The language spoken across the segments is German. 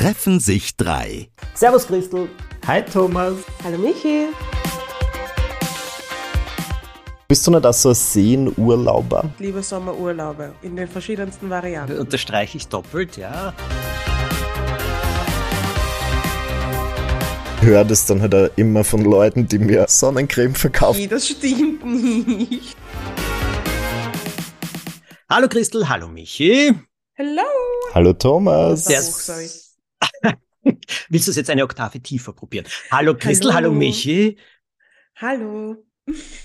treffen sich drei. Servus Christel. Hi Thomas. Hallo Michi. Bist du nicht auch so ein Seenurlauber? Liebe Sommerurlaube in den verschiedensten Varianten. Unterstreiche ich doppelt, ja. Ich höre das dann halt auch immer von Leuten, die mir Sonnencreme verkaufen. Das stimmt nicht. Hallo Christel, hallo Michi. Hallo. Hallo Thomas. Sorry. Willst du es jetzt eine Oktave tiefer probieren? Hallo Christel, hallo, Hallo. Michi. Hallo.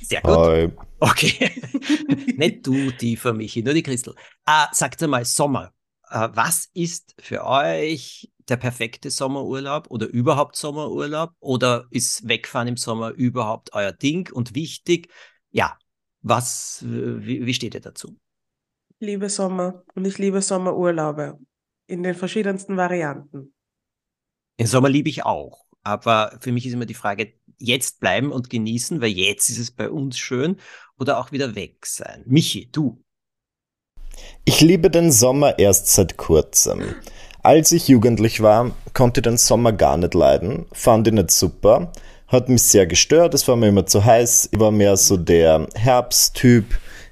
Sehr gut. Hi. Okay. Nicht du tiefer, Michi, nur die Christel. Ah, sagt mal, Sommer. Ah, was ist für euch der perfekte Sommerurlaub oder überhaupt Sommerurlaub? Oder ist Wegfahren im Sommer überhaupt euer Ding und wichtig? Ja, was, äh, wie, wie steht ihr dazu? Ich liebe Sommer und ich liebe Sommerurlaube in den verschiedensten Varianten. Den Sommer liebe ich auch. Aber für mich ist immer die Frage, jetzt bleiben und genießen, weil jetzt ist es bei uns schön oder auch wieder weg sein. Michi, du. Ich liebe den Sommer erst seit kurzem. Als ich jugendlich war, konnte ich den Sommer gar nicht leiden, fand ihn nicht super, hat mich sehr gestört, es war mir immer zu heiß, ich war mehr so der Herbsttyp,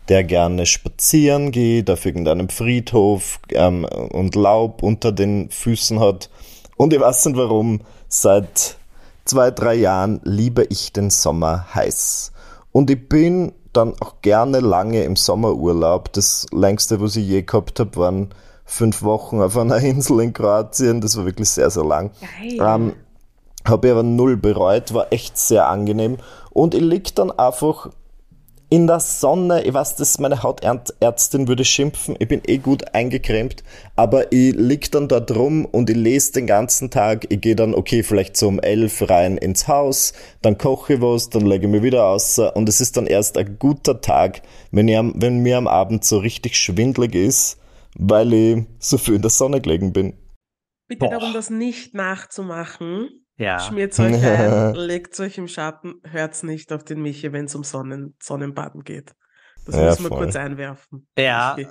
der gerne spazieren geht, auf irgendeinem Friedhof ähm, und Laub unter den Füßen hat. Und ich weiß nicht warum, seit zwei, drei Jahren liebe ich den Sommer heiß. Und ich bin dann auch gerne lange im Sommerurlaub. Das längste, was ich je gehabt habe, waren fünf Wochen auf einer Insel in Kroatien. Das war wirklich sehr, sehr lang. Geil. Ähm, habe ich aber null bereut, war echt sehr angenehm. Und ich lieg dann einfach in der Sonne. Ich weiß, dass meine Hautärztin würde schimpfen. Ich bin eh gut eingecremt, aber ich lieg dann dort rum und ich lese den ganzen Tag. Ich gehe dann, okay, vielleicht so um elf rein ins Haus, dann koche ich was, dann lege ich mich wieder aus und es ist dann erst ein guter Tag, wenn, ich am, wenn mir am Abend so richtig schwindlig ist, weil ich so viel in der Sonne gelegen bin. Bitte Boah. darum, das nicht nachzumachen. Ja. Schmiert euch ein, legt euch im Schatten, hört's nicht auf den Michi, wenn es um Sonnen, Sonnenbaden geht. Das Ja, müssen wir voll. kurz einwerfen. Ja, Okay.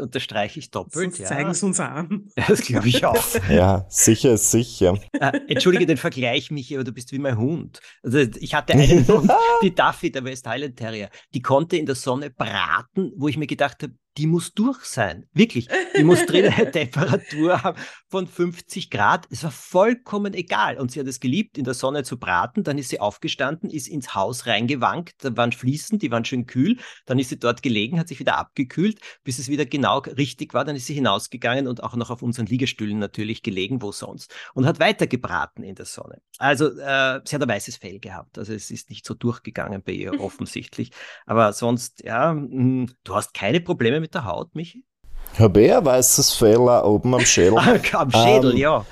unterstreiche ich doppelt. Sonst Ja. zeigen sie uns an. Das glaube ich auch. Ja, sicher ist sicher. Äh, Entschuldige den Vergleich, Michi, aber du bist wie mein Hund. Also ich hatte einen Hund, die Duffy, der West Highland Terrier, die konnte in der Sonne braten, wo ich mir gedacht habe, die muss durch sein. Wirklich. Die muss drin eine Temperatur haben von 50 Grad. Es war vollkommen egal. Und sie hat es geliebt, in der Sonne zu braten. Dann ist sie aufgestanden, ist ins Haus reingewankt. Da waren Fliesen, die waren schön kühl. Dann ist sie dort gelegen, hat sich wieder abgekühlt, bis es wieder genau richtig war. Dann ist sie hinausgegangen und auch noch auf unseren Liegestühlen natürlich gelegen, wo sonst. Und hat weiter gebraten in der Sonne. Also äh, sie hat ein weißes Fell gehabt. Also es ist nicht so durchgegangen bei ihr offensichtlich. Aber sonst, ja, mh, du hast keine Probleme mit der Haut, Michi? Ich habe eher ein weißes auch oben am Schädel. Am Schädel, Ähm, ja.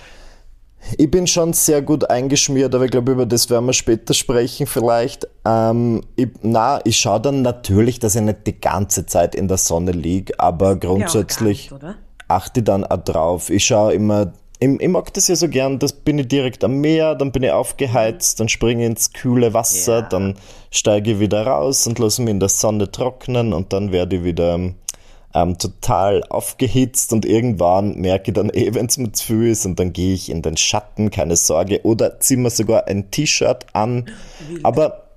Ich bin schon sehr gut eingeschmiert, aber ich glaube, über das werden wir später sprechen vielleicht. Ähm, ich, na, ich schaue dann natürlich, dass ich nicht die ganze Zeit in der Sonne liege, aber grundsätzlich Ja, nicht, achte ich dann auch drauf. Ich schaue immer, ich, ich mag das ja so gern, das bin ich direkt am Meer, dann bin ich aufgeheizt, dann springe ich ins kühle Wasser, Ja. dann steige ich wieder raus und lasse mich in der Sonne trocknen und dann werde ich wieder ähm, total aufgehitzt und irgendwann merke ich dann eh, wenn es mir zu viel ist und dann gehe ich in den Schatten, keine Sorge, oder ziehe mir sogar ein T-Shirt an. Aber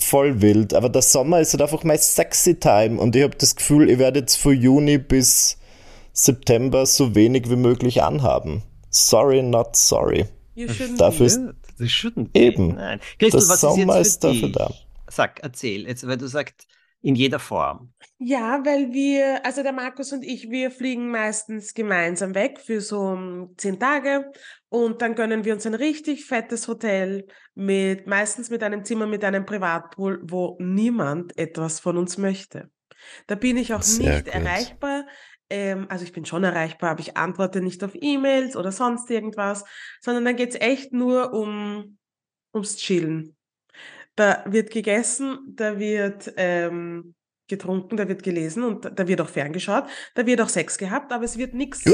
voll wild. Aber der Sommer ist halt einfach mein sexy Time und ich habe das Gefühl, ich werde jetzt von Juni bis September so wenig wie möglich anhaben. Sorry, not sorry. You shouldn't Dafür be. ist Eben. be. Nein. Christel, der was Sommer ist dafür dich? da. Sag, erzähl, jetzt, weil du sagst, in jeder Form. Ja, weil wir, also der Markus und ich, wir fliegen meistens gemeinsam weg für so um, zehn Tage und dann gönnen wir uns ein richtig fettes Hotel mit, meistens mit einem Zimmer mit einem Privatpool, wo niemand etwas von uns möchte. Da bin ich auch Sehr nicht gut. erreichbar. Ähm, also ich bin schon erreichbar, aber ich antworte nicht auf E-Mails oder sonst irgendwas, sondern dann geht's echt nur um, ums Chillen. Da wird gegessen, da wird ähm, getrunken, da wird gelesen und da wird auch ferngeschaut, da wird auch Sex gehabt, aber es wird nix,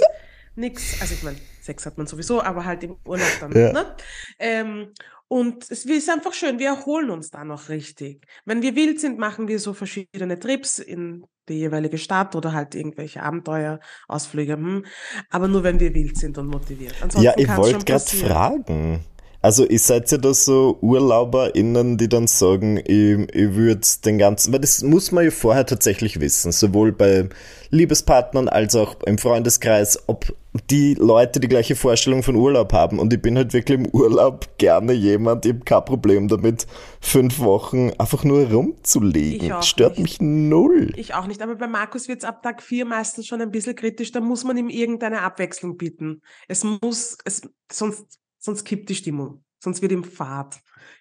nix, also ich meine, Sex hat man sowieso, aber halt im Urlaub dann, Ja. ne? Ähm, und es ist einfach schön, wir erholen uns da noch richtig. Wenn wir wild sind, machen wir so verschiedene Trips in die jeweilige Stadt oder halt irgendwelche Abenteuerausflüge. Hm. Aber nur wenn wir wild sind und motiviert. Ansonsten Ja, ich wollte gerade fragen. Also, ihr seid ja da so UrlauberInnen, die dann sagen, ich, ich würde den ganzen, weil das muss man ja vorher tatsächlich wissen, sowohl bei Liebespartnern als auch im Freundeskreis, ob die Leute die gleiche Vorstellung von Urlaub haben. Und ich bin halt wirklich im Urlaub gerne jemand, ich habe kein Problem damit, fünf Wochen einfach nur rumzulegen. Stört nicht. mich null. Ich auch nicht, aber bei Markus wird's ab Tag vier meistens schon ein bisschen kritisch. Da muss man ihm irgendeine Abwechslung bieten. Es muss, es, sonst, sonst kippt die Stimmung. Sonst wird ihm fad.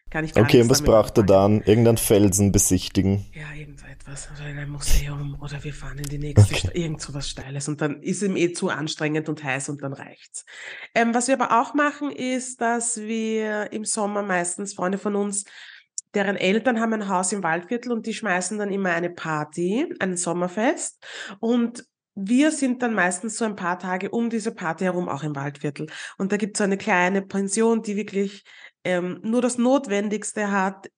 Kann ich gar Okay, und was braucht er dann? Irgendeinen Felsen besichtigen? Ja, irgend so etwas. Oder in ein Museum. Oder wir fahren in die nächste Stadt. Irgend so was Steiles. Und dann ist ihm eh zu anstrengend und heiß und dann reicht's. Ähm, was wir aber auch machen, ist, dass wir im Sommer meistens Freunde von uns, deren Eltern haben ein Haus im Waldviertel und die schmeißen dann immer eine Party, ein Sommerfest. Und wir sind dann meistens so ein paar Tage um diese Party herum auch im Waldviertel. Und da gibt's so eine kleine Pension, die wirklich ähm, nur das Notwendigste hat,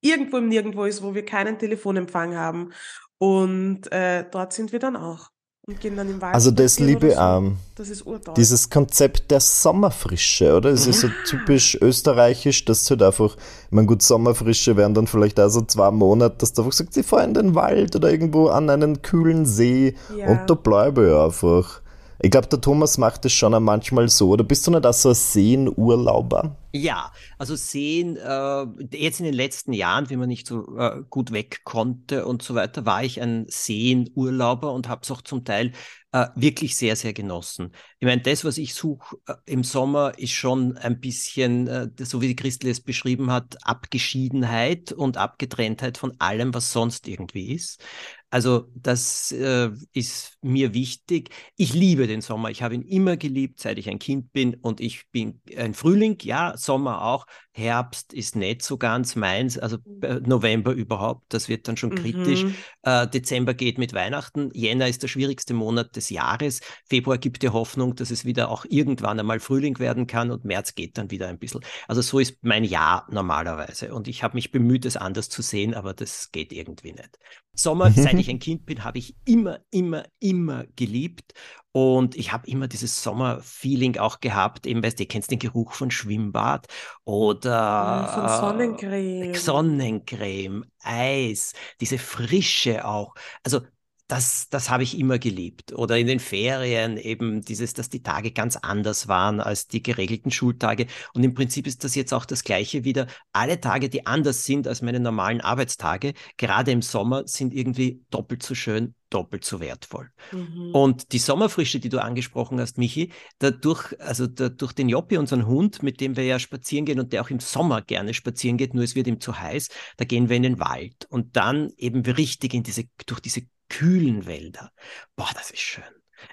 irgendwo im Nirgendwo ist, wo wir keinen Telefonempfang haben. Und äh, dort sind wir dann auch und gehen dann im Wald. Also das liebe ich so. auch. Das ist urtoll. Dieses Konzept der Sommerfrische, oder? Es ist so typisch österreichisch, dass du halt einfach, ich meine, gut, Sommerfrische wären dann vielleicht auch so zwei Monate, dass du einfach sagst, ich fahre in den Wald oder irgendwo an einen kühlen See Ja. und da bleibe ich einfach. Ich glaube, der Thomas macht das schon auch manchmal so, oder bist du nicht auch so ein Seenurlauber? Ja, also sehen, äh, jetzt in den letzten Jahren, wie man nicht so äh, gut weg konnte und so weiter, war ich ein Seenurlauber und habe es auch zum Teil äh, wirklich sehr, sehr genossen. Ich meine, das, was ich suche äh, im Sommer, ist schon ein bisschen, äh, so wie die Christel es beschrieben hat, Abgeschiedenheit und Abgetrenntheit von allem, was sonst irgendwie ist. Also das äh, ist mir wichtig. Ich liebe den Sommer. Ich habe ihn immer geliebt, seit ich ein Kind bin. Und ich bin ein Frühling, ja, Sommer auch. Herbst ist nicht so ganz meins. Also äh, November überhaupt, das wird dann schon kritisch. Mhm. Äh, Dezember geht mit Weihnachten. Jänner ist der schwierigste Monat des Jahres. Februar gibt dir Hoffnung, dass es wieder auch irgendwann einmal Frühling werden kann. Und März geht dann wieder ein bisschen. Also so ist mein Jahr normalerweise. Und ich habe mich bemüht, es anders zu sehen, aber das geht irgendwie nicht. Sommer, seit ich ein Kind bin, habe ich immer, immer, immer geliebt. Und ich habe immer dieses Sommerfeeling auch gehabt. Eben, weißt du, kennst den Geruch von Schwimmbad oder Ja, von äh, Sonnencreme. Sonnencreme, Eis, diese Frische auch. Also das, das habe ich immer geliebt. Oder in den Ferien eben dieses, dass die Tage ganz anders waren als die geregelten Schultage. Und im Prinzip ist das jetzt auch das Gleiche wieder. Alle Tage, die anders sind als meine normalen Arbeitstage, gerade im Sommer, sind irgendwie doppelt so schön, doppelt so wertvoll. Mhm. Und die Sommerfrische, die du angesprochen hast, Michi, dadurch, also durch den Joppi, unseren Hund, mit dem wir ja spazieren gehen und der auch im Sommer gerne spazieren geht, nur es wird ihm zu heiß, da gehen wir in den Wald und dann eben richtig in diese, durch diese kühlen Wälder. Boah, das ist schön.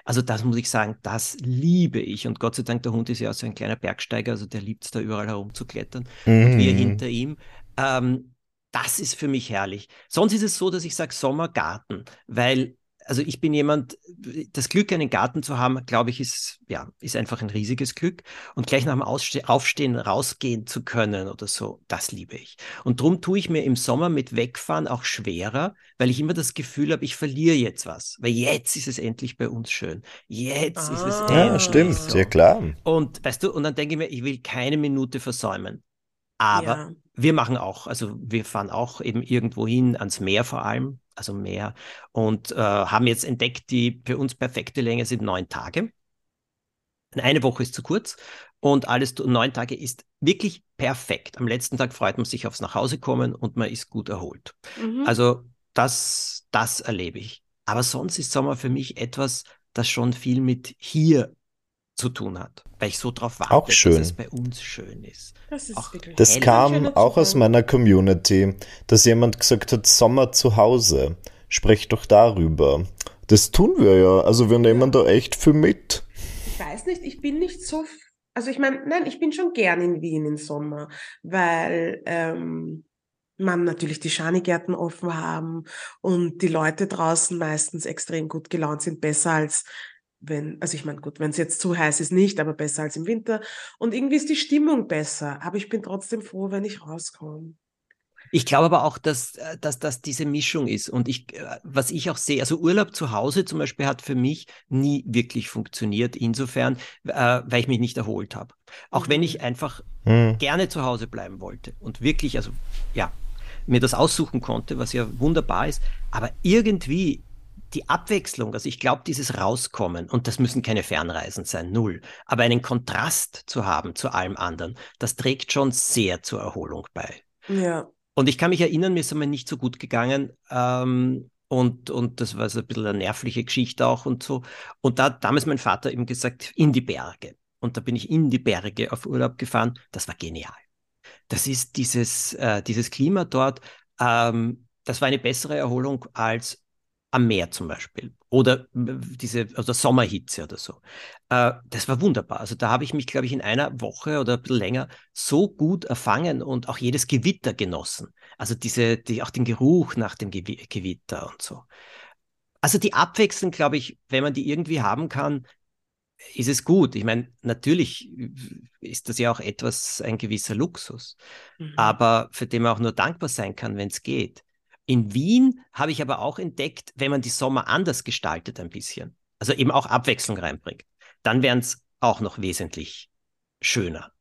Also das muss ich sagen, das liebe ich. Und Gott sei Dank, der Hund ist ja auch so ein kleiner Bergsteiger, also der liebt es da überall herumzuklettern und wir Mhm. hinter ihm. Ähm, das ist für mich herrlich. Sonst ist es so, dass ich sage Sommergarten, weil, also ich bin jemand, das Glück, einen Garten zu haben, glaube ich, ist, ja, ist einfach ein riesiges Glück. Und gleich nach dem Ausste Aufstehen rausgehen zu können oder so, das liebe ich. Und darum tue ich mir im Sommer mit Wegfahren auch schwerer, weil ich immer das Gefühl habe, ich verliere jetzt was. Weil jetzt ist es endlich bei uns schön. Jetzt ist es Ah. Ja, endlich stimmt, so. ja klar. Und weißt du, und dann denke ich mir, ich will keine Minute versäumen. Aber Ja. wir machen auch, also wir fahren auch eben irgendwo hin, ans Meer vor allem, also Meer, und äh, haben jetzt entdeckt, die für uns perfekte Länge sind neun Tage. Eine Woche ist zu kurz und alles neun Tage ist wirklich perfekt. Am letzten Tag freut man sich aufs Nachhausekommen und man ist gut erholt. Mhm. Also das, das erlebe ich. Aber sonst ist Sommer für mich etwas, das schon viel mit hier zu tun hat, weil ich so drauf warte, Auch schön. dass es bei uns schön ist. das ist auch Das kam auch aus meiner Community, dass jemand gesagt hat, Sommer zu Hause. Sprecht doch darüber. Das tun wir ja. Also wir nehmen da echt viel mit. Ich weiß nicht, ich bin nicht so, also ich meine, nein, ich bin schon gern in Wien im Sommer, weil ähm, man natürlich die Schanigärten offen haben und die Leute draußen meistens extrem gut gelaunt sind, besser als wenn, also ich meine, gut, wenn es jetzt zu heiß ist, nicht, aber besser als im Winter. Und irgendwie ist die Stimmung besser, aber ich bin trotzdem froh, wenn ich rauskomme. Ich glaube aber auch, dass, äh, dass das diese Mischung ist. Und ich, äh, was ich auch sehe, also Urlaub zu Hause zum Beispiel hat für mich nie wirklich funktioniert, insofern, äh, weil ich mich nicht erholt habe. Auch wenn ich einfach hm. gerne zu Hause bleiben wollte und wirklich, also ja, mir das aussuchen konnte, was ja wunderbar ist. Aber irgendwie die Abwechslung, also ich glaube, dieses Rauskommen, und das müssen keine Fernreisen sein, null, aber einen Kontrast zu haben zu allem anderen, das trägt schon sehr zur Erholung bei. Ja. Und ich kann mich erinnern, mir ist einmal nicht so gut gegangen. Ähm, und, und das war so ein bisschen eine nervliche Geschichte auch und so. Und da hat damals mein Vater eben gesagt, in die Berge. Und da bin ich in die Berge auf Urlaub gefahren. Das war genial. Das ist dieses, äh, dieses Klima dort. Ähm, das war eine bessere Erholung als am Meer zum Beispiel oder diese also Sommerhitze oder so. Äh, das war wunderbar. Also da habe ich mich, glaube ich, in einer Woche oder ein bisschen länger so gut erfangen und auch jedes Gewitter genossen. Also diese, die, auch den Geruch nach dem Gewitter und so. Also die Abwechslung, glaube ich, wenn man die irgendwie haben kann, ist es gut. Ich meine, natürlich ist das ja auch etwas, ein gewisser Luxus, mhm. aber für den man auch nur dankbar sein kann, wenn es geht. In Wien habe ich aber auch entdeckt, wenn man die Sommer anders gestaltet ein bisschen, also eben auch Abwechslung reinbringt, dann wären es auch noch wesentlich schöner.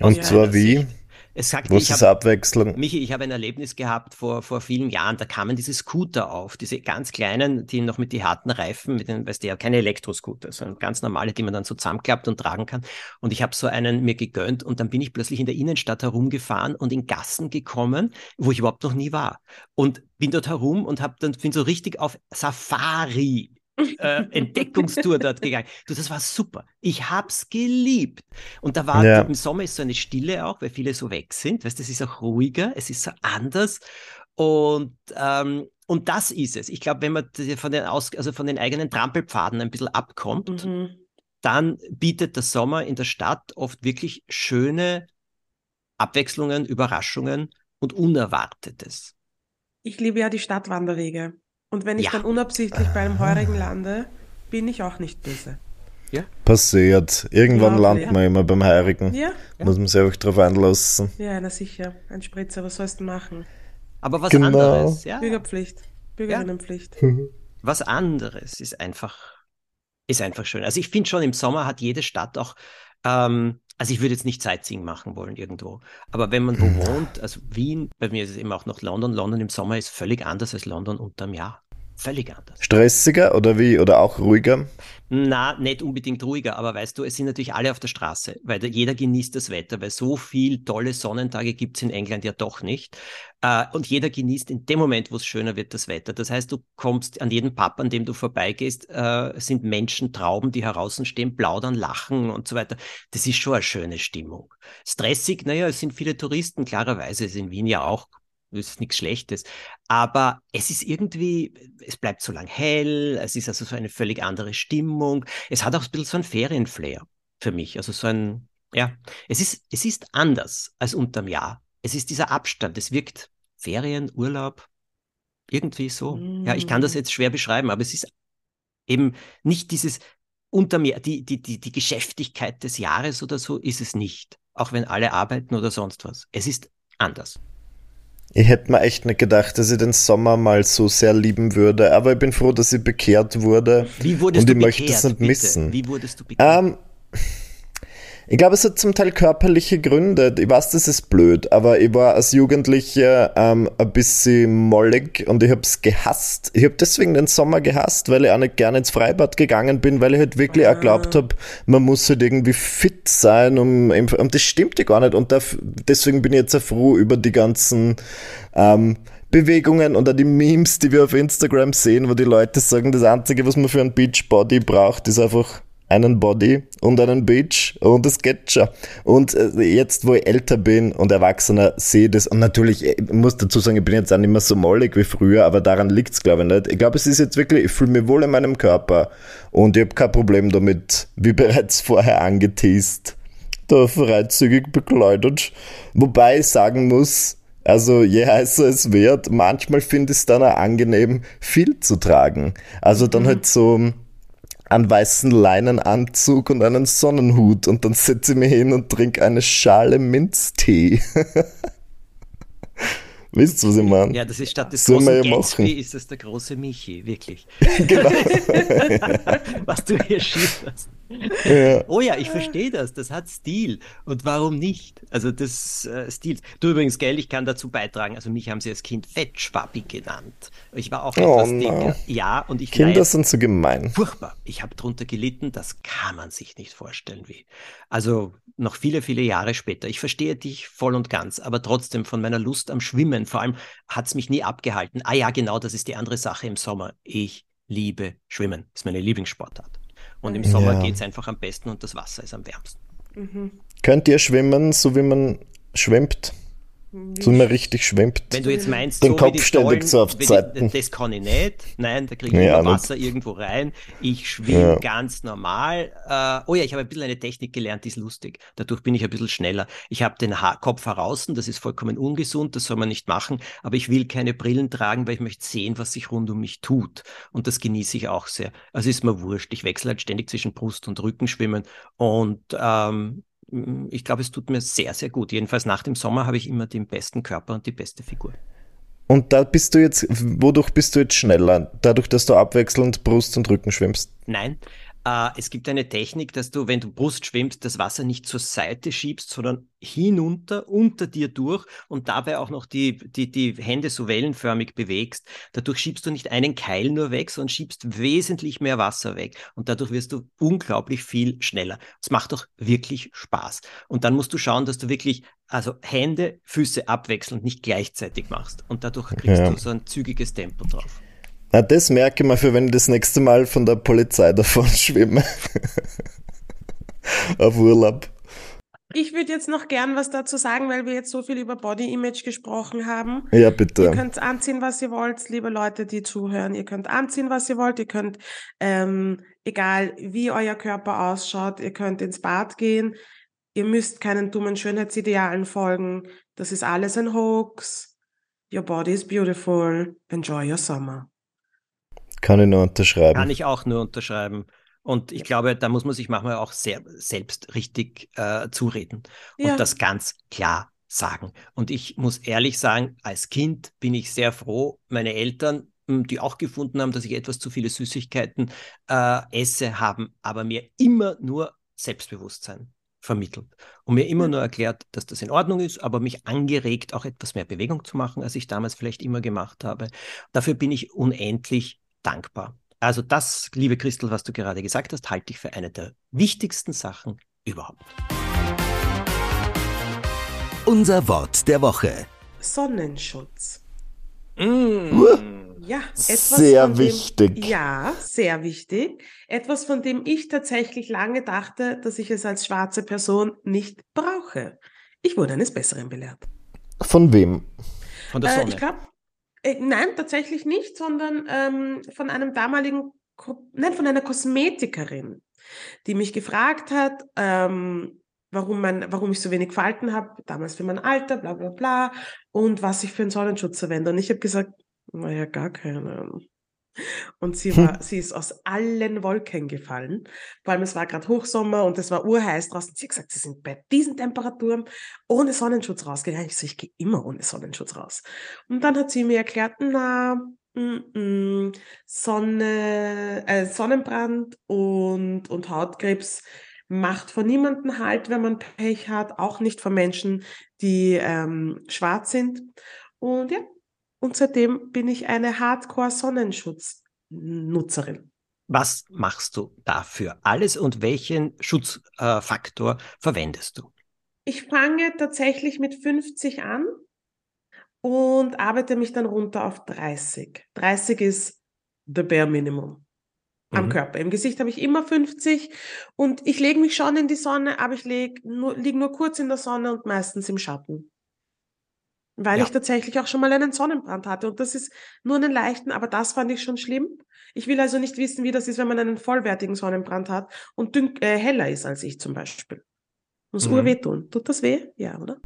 Und zwar wie? Sicht. Es sagt, Was ist hab, Abwechslung? Michi, ich habe ein Erlebnis gehabt vor, vor vielen Jahren, da kamen diese Scooter auf, diese ganz kleinen, die noch mit die harten Reifen, mit den, weißt du ja, keine Elektroscooter, sondern ganz normale, die man dann so zusammenklappt und tragen kann. Und ich habe so einen mir gegönnt und dann bin ich plötzlich in der Innenstadt herumgefahren und in Gassen gekommen, wo ich überhaupt noch nie war. Und bin dort herum und habe dann bin so richtig auf Safari äh, Entdeckungstour dort gegangen. Du, das war super. Ich hab's geliebt. Und da war ja. im Sommer ist so eine Stille auch, weil viele so weg sind. Weißt, es ist auch ruhiger, es ist so anders. Und ähm, und das ist es. Ich glaube, wenn man von den, Aus also von den eigenen Trampelpfaden ein bisschen abkommt, mhm. dann bietet der Sommer in der Stadt oft wirklich schöne Abwechslungen, Überraschungen und Unerwartetes. Ich liebe ja die Stadtwanderwege. Und wenn ich ja. dann unabsichtlich bei einem Heurigen lande, bin ich auch nicht böse. Ja. Passiert. Irgendwann ja, landet ja. man immer beim Heurigen. Ja. Muss man sich auch drauf einlassen. Ja, na sicher. Ein Spritzer, was sollst du machen? Aber was genau. anderes, ja. Bürgerpflicht. Bürgerinnenpflicht. Was anderes ist einfach, ist einfach schön. Also ich finde schon, im Sommer hat jede Stadt auch ähm, also ich würde jetzt nicht Sightseeing machen wollen irgendwo. Aber wenn man wo hm. wohnt, also Wien, bei mir ist es eben auch noch London. London im Sommer ist völlig anders als London unterm Jahr. Völlig anders. Stressiger oder wie? Oder auch ruhiger? Na, nicht unbedingt ruhiger, aber weißt du, es sind natürlich alle auf der Straße, weil jeder genießt das Wetter, weil so viel tolle Sonnentage gibt es in England ja doch nicht. Äh, und jeder genießt in dem Moment, wo es schöner wird, das Wetter. Das heißt, du kommst an jedem Pub, an dem du vorbeigehst, äh, sind Menschen, Trauben, die heraus stehen, plaudern, lachen und so weiter. Das ist schon eine schöne Stimmung. Stressig, naja, es sind viele Touristen, klarerweise, ist in Wien ja auch das ist nichts Schlechtes. Aber es ist irgendwie, es bleibt so lang hell, es ist also so eine völlig andere Stimmung. Es hat auch ein bisschen so ein Ferienflair für mich. Also so ein, ja, es ist, es ist anders als unterm Jahr. Es ist dieser Abstand. Es wirkt Ferien, Urlaub, irgendwie so. Mm. Ja, ich kann das mm. jetzt schwer beschreiben, aber es ist eben nicht dieses unterm Jahr, die, die, die, die Geschäftigkeit des Jahres oder so ist es nicht. Auch wenn alle arbeiten oder sonst was. Es ist anders. Ich hätte mir echt nicht gedacht, dass ich den Sommer mal so sehr lieben würde, aber ich bin froh, dass ich bekehrt wurde. Wie wurdest und du ich bekehrt, möchte es nicht bitte? missen. Wie wurdest du bekehrt? Ähm, ich glaube, es hat zum Teil körperliche Gründe. Ich weiß, das ist blöd, aber ich war als Jugendlicher ähm, ein bisschen mollig und ich habe es gehasst. Ich habe deswegen den Sommer gehasst, weil ich auch nicht gerne ins Freibad gegangen bin, weil ich halt wirklich auch geglaubt habe, man muss halt irgendwie fit sein, um, und das stimmte gar nicht. Und deswegen bin ich jetzt sehr froh über die ganzen ähm, Bewegungen und auch die Memes, die wir auf Instagram sehen, wo die Leute sagen, das Einzige, was man für ein Beachbody braucht, ist einfach einen Body und einen Beach und das geht schon. Und äh, jetzt, wo ich älter bin und Erwachsener, sehe das. Und natürlich, ich muss dazu sagen, ich bin jetzt auch nicht mehr so mollig wie früher, aber daran liegt's glaube ich nicht. Ich glaube, es ist jetzt wirklich, ich fühle mich wohl in meinem Körper und ich habe kein Problem damit, wie bereits vorher angeteased, da freizügig bekleidet. Wobei ich sagen muss, also je heißer es wird, manchmal finde ich es dann auch angenehm, viel zu tragen. Also dann mhm. halt so einen weißen Leinenanzug und einen Sonnenhut und dann setze ich mich hin und trinke eine Schale Minztee. Wisst ihr, was ich meine? Ja, das ist statt des wir großen Gatsby ist das der große Michi, wirklich. genau. Was du hier schießt. Ja. Oh ja, ich verstehe das. Das hat Stil. Und warum nicht? Also das äh, Stil. Du übrigens, gell, ich kann dazu beitragen. Also mich haben sie als Kind Fettschwappi genannt. Ich war auch Oh, etwas no. dicker. Ja, und ich Kinder leide sind so gemein. furchtbar. Ich habe drunter gelitten. Das kann man sich nicht vorstellen, wie. Also noch viele, viele Jahre später. Ich verstehe dich voll und ganz, aber trotzdem von meiner Lust am Schwimmen, vor allem hat es mich nie abgehalten. Ah ja, genau, das ist die andere Sache im Sommer. Ich liebe Schwimmen. Das ist meine Lieblingssportart. Und im Sommer Ja. geht es einfach am besten und das Wasser ist am wärmsten. Mhm. Könnt ihr schwimmen, so wie man schwimmt? So wie man richtig schwimmt? Wenn du jetzt meinst, Den so Kopf ständig Dollen, so auf Zeiten. das kann ich nicht. Nein, da kriege ich Ja, immer nicht. Wasser irgendwo rein. Ich schwimme Ja. ganz normal. Äh, oh ja, ich habe ein bisschen eine Technik gelernt, die ist lustig. Dadurch bin ich ein bisschen schneller. Ich habe den ha Kopf heraus, das ist vollkommen ungesund, das soll man nicht machen. Aber ich will keine Brillen tragen, weil ich möchte sehen, was sich rund um mich tut. Und das genieße ich auch sehr. Also ist mir wurscht. Ich wechsle halt ständig zwischen Brust- und Rückenschwimmen. Und ähm, ich glaube, es tut mir sehr, sehr gut. Jedenfalls nach dem Sommer habe ich immer den besten Körper und die beste Figur. Und da bist du jetzt, wodurch bist du jetzt schneller? Dadurch, dass du abwechselnd Brust und Rücken schwimmst. Nein, äh, es gibt eine Technik, dass du, wenn du Brust schwimmst, das Wasser nicht zur Seite schiebst, sondern hinunter, unter dir durch und dabei auch noch die, die, die Hände so wellenförmig bewegst. Dadurch schiebst du nicht einen Keil nur weg, sondern schiebst wesentlich mehr Wasser weg. Und dadurch wirst du unglaublich viel schneller. Es macht doch wirklich Spaß. Und dann musst du schauen, dass du wirklich also Hände, Füße abwechselnd nicht gleichzeitig machst. Und dadurch kriegst Ja. du so ein zügiges Tempo drauf. Na, das merke ich mal für, wenn ich das nächste Mal von der Polizei davon schwimme. Auf Urlaub. Ich würde jetzt noch gern was dazu sagen, weil wir jetzt so viel über Body Image gesprochen haben. Ja, Ihr bitte. könnt anziehen, was ihr wollt, liebe Leute, die zuhören. Ihr könnt anziehen, was ihr wollt. Ihr könnt, ähm, egal wie euer Körper ausschaut, ihr könnt ins Bad gehen. Ihr müsst keinen dummen Schönheitsidealen folgen. Das ist alles ein Hoax. Your body is beautiful. Enjoy your summer. Kann ich nur unterschreiben. Kann ich auch nur unterschreiben. Und ich glaube, da muss man sich manchmal auch sehr selbst richtig äh, zureden und Ja. das ganz klar sagen. Und ich muss ehrlich sagen, als Kind bin ich sehr froh, meine Eltern, mh, die auch gefunden haben, dass ich etwas zu viele Süßigkeiten äh, esse, haben aber mir immer nur Selbstbewusstsein vermittelt und mir immer Ja. nur erklärt, dass das in Ordnung ist, aber mich angeregt, auch etwas mehr Bewegung zu machen, als ich damals vielleicht immer gemacht habe. Dafür bin ich unendlich dankbar. Also das, liebe Christel, was du gerade gesagt hast, halte ich für eine der wichtigsten Sachen überhaupt. Unser Wort der Woche. Sonnenschutz. Mm. Ja, etwas Sehr dem, wichtig. Ja, sehr wichtig. Etwas, von dem ich tatsächlich lange dachte, dass ich es als schwarze Person nicht brauche. Ich wurde eines Besseren belehrt. Von wem? Von der Äh, Sonne. ich glaube, äh, nein, tatsächlich nicht, sondern ähm, von einem damaligen, Ko nein, von einer Kosmetikerin, die mich gefragt hat, ähm, warum, mein, warum ich so wenig Falten habe, damals für mein Alter, bla bla bla, und was ich für einen Sonnenschutz verwende. Und ich habe gesagt, naja, gar keinen. Und sie war, sie ist aus allen Wolken gefallen. Vor allem, es war gerade Hochsommer und es war urheiß draußen. Sie hat gesagt, sie sind bei diesen Temperaturen ohne Sonnenschutz rausgegangen. Ich so, ich gehe immer ohne Sonnenschutz raus. Und dann hat sie mir erklärt, na, mm, mm, Sonne, äh, Sonnenbrand und, und Hautkrebs macht von niemandem Halt, wenn man Pech hat, auch nicht von Menschen, die ähm, schwarz sind. Und ja, und seitdem bin ich eine Hardcore-Sonnenschutznutzerin. Was machst du dafür alles und welchen Schutzfaktor äh, verwendest du? Ich fange tatsächlich mit 50 an und arbeite mich dann runter auf 30. 30 ist the bare minimum am Mhm. Körper. Im Gesicht habe ich immer 50 und ich lege mich schon in die Sonne, aber ich leg nur, liege nur kurz in der Sonne und meistens im Schatten. Weil Ja. ich tatsächlich auch schon mal einen Sonnenbrand hatte und das ist nur einen leichten, aber das fand ich schon schlimm. Ich will also nicht wissen, wie das ist, wenn man einen vollwertigen Sonnenbrand hat und dünn, äh, heller ist als ich zum Beispiel. Muss Mhm. urweh tun. Tut das weh? Ja, oder?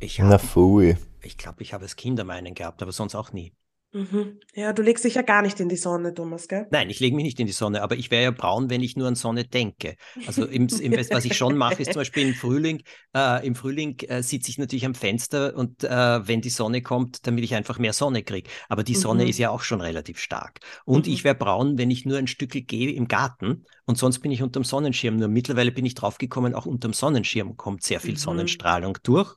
Ich Na habe, pfui. ich glaube, ich habe als Kind einmal einen gehabt, aber sonst auch nie. Mhm. Ja, du legst dich ja gar nicht in die Sonne, Thomas, gell? Nein, ich lege mich nicht in die Sonne, aber ich wäre ja braun, wenn ich nur an Sonne denke. Also im, im, was ich schon mache, ist zum Beispiel im Frühling, äh, im Frühling äh, sitze ich natürlich am Fenster und äh, wenn die Sonne kommt, damit ich einfach mehr Sonne kriege. Aber die Sonne Mhm. ist ja auch schon relativ stark. Und Mhm. ich wäre braun, wenn ich nur ein Stück gehe im Garten und sonst bin ich unterm Sonnenschirm. Nur mittlerweile bin ich draufgekommen, auch unterm Sonnenschirm kommt sehr viel Mhm. Sonnenstrahlung durch.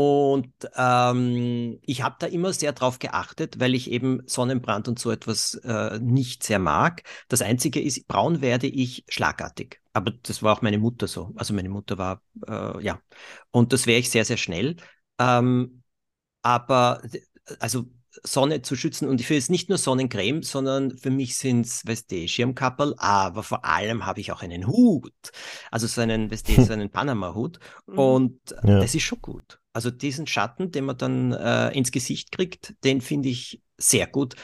Und ähm, ich habe da immer sehr drauf geachtet, weil ich eben Sonnenbrand und so etwas äh, nicht sehr mag. Das Einzige ist, braun werde ich schlagartig. Aber das war auch meine Mutter so. Also meine Mutter war, äh, ja. Und das wäre ich sehr, sehr schnell. Ähm, aber d- also Sonne zu schützen und für ist nicht nur Sonnencreme, sondern für mich sind es, weißt du, Schirmkapperl, aber vor allem habe ich auch einen Hut. Also so einen, weißt du, so einen Panama-Hut. Mhm. Und Ja. das ist schon gut. Also diesen Schatten, den man dann äh, ins Gesicht kriegt, den finde ich sehr gut.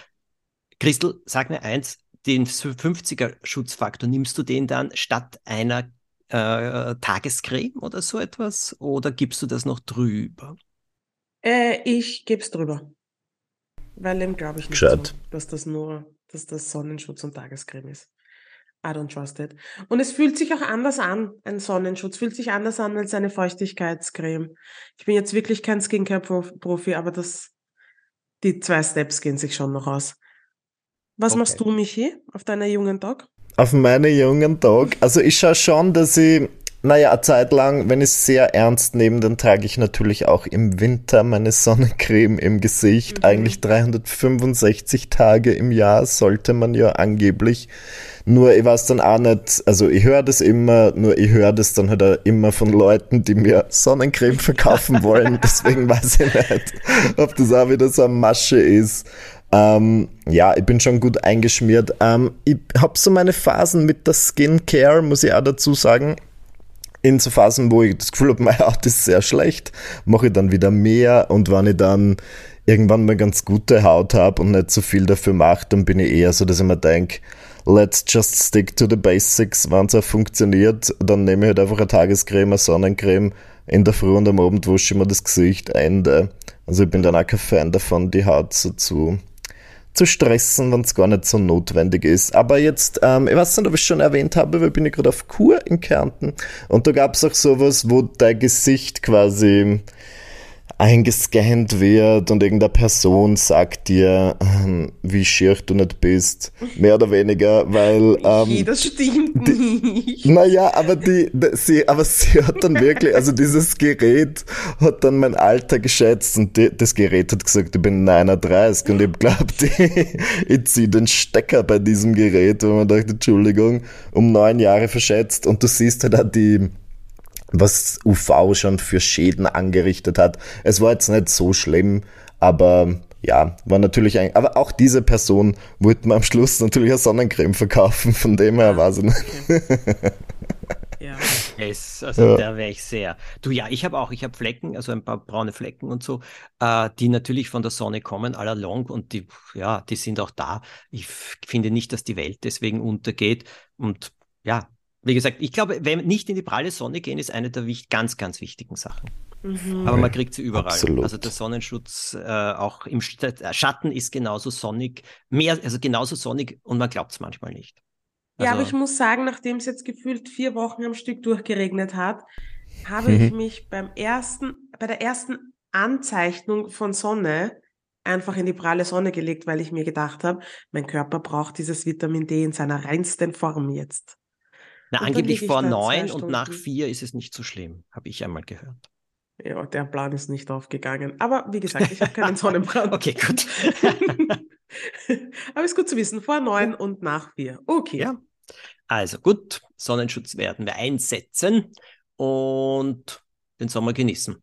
Christel, sag mir eins, den 50er Schutzfaktor, nimmst du den dann statt einer äh, Tagescreme oder so etwas? Oder gibst du das noch drüber? Äh, ich geb's drüber. Weil dem glaube ich nicht Gescheit. so, dass das nur, dass das Sonnenschutz und Tagescreme ist. I don't trust it. Und es fühlt sich auch anders an. Ein Sonnenschutz fühlt sich anders an als eine Feuchtigkeitscreme. Ich bin jetzt wirklich kein Skincare-Profi, aber das, die zwei Steps gehen sich schon noch aus. Was Okay. machst du, Michi, auf deiner jungen Tag? Auf meine jungen Tag. Also ich schaue schon, dass ich, naja, eine Zeit lang, wenn ich es sehr ernst nehme, dann trage ich natürlich auch im Winter meine Sonnencreme im Gesicht. Mhm. Eigentlich 365 Tage im Jahr sollte man ja angeblich. Nur ich weiß dann auch nicht, also ich höre das immer, nur ich höre das dann halt auch immer von Leuten, die mir Sonnencreme verkaufen wollen. Deswegen weiß ich nicht, ob das auch wieder so eine Masche ist. Ähm, ja, ich bin schon gut eingeschmiert. Ähm, ich habe so meine Phasen mit der Skincare, muss ich auch dazu sagen. In so Phasen, wo ich das Gefühl habe, meine Haut ist sehr schlecht, mache ich dann wieder mehr. Und wenn ich dann irgendwann mal ganz gute Haut habe und nicht so viel dafür mache, dann bin ich eher so, dass ich mir denke, let's just stick to the basics. Wenn es auch funktioniert, dann nehme ich halt einfach eine Tagescreme, eine Sonnencreme. In der Früh und am Abend wasche ich mir das Gesicht, Ende. Also ich bin dann auch kein Fan davon, die Haut so zu zu stressen, wenn es gar nicht so notwendig ist. Aber jetzt, ähm, ich weiß nicht, ob ich schon erwähnt habe, weil ich bin ja gerade auf Kur in Kärnten und da gab es auch sowas, wo dein Gesicht quasi eingescannt wird und irgendeine Person sagt dir, ähm, wie schier du nicht bist, mehr oder weniger, weil ähm, das stimmt nicht. naja, aber die, die- sie, aber sie hat dann wirklich, also dieses Gerät hat dann mein Alter geschätzt und die, das Gerät hat gesagt, ich bin 39 und ich glaubt, ich, ich zieh den Stecker bei diesem Gerät, wo man dachte, Entschuldigung, um neun Jahre verschätzt und du siehst halt auch die, was UV schon für Schäden angerichtet hat. Es war jetzt nicht so schlimm, aber ja, war natürlich ein, aber auch diese Person wollte mir am Schluss natürlich eine Sonnencreme verkaufen, von dem her war sie nicht. Ja. Es, also Ja. da wäre ich sehr. Du ja, ich habe auch, ich habe Flecken, also ein paar braune Flecken und so, äh, die natürlich von der Sonne kommen, all along und die, ja, die sind auch da. Ich finde nicht, dass die Welt deswegen untergeht. Und ja, wie gesagt, ich glaube, wenn nicht in die pralle Sonne gehen, ist eine der ganz, ganz wichtigen Sachen. Mhm. Aber man kriegt sie überall. Absolut. Also der Sonnenschutz äh, auch im der Schatten ist genauso sonnig, mehr, also genauso sonnig und man glaubt es manchmal nicht. Ja, aber Also- ich muss sagen, nachdem es jetzt gefühlt vier Wochen am Stück durchgeregnet hat, habe ich mich beim ersten, bei der ersten Anzeichnung von Sonne einfach in die pralle Sonne gelegt, weil ich mir gedacht habe, mein Körper braucht dieses Vitamin D in seiner reinsten Form jetzt. Na, Und angeblich vor neun und nach vier ist es nicht so schlimm, habe ich einmal gehört. Ja, der Plan ist nicht aufgegangen. Aber wie gesagt, ich habe keinen Sonnenbrand. Okay, gut. Aber ist gut zu wissen, vor neun und nach vier. Okay. ja. Also gut, Sonnenschutz werden wir einsetzen und den Sommer genießen.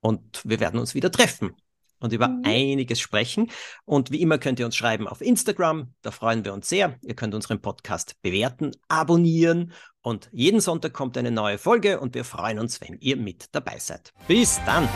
Und wir werden uns wieder treffen und über Mhm. einiges sprechen. Und wie immer könnt ihr uns schreiben auf Instagram, da freuen wir uns sehr. Ihr könnt unseren Podcast bewerten, abonnieren und jeden Sonntag kommt eine neue Folge und wir freuen uns, wenn ihr mit dabei seid. Bis dann!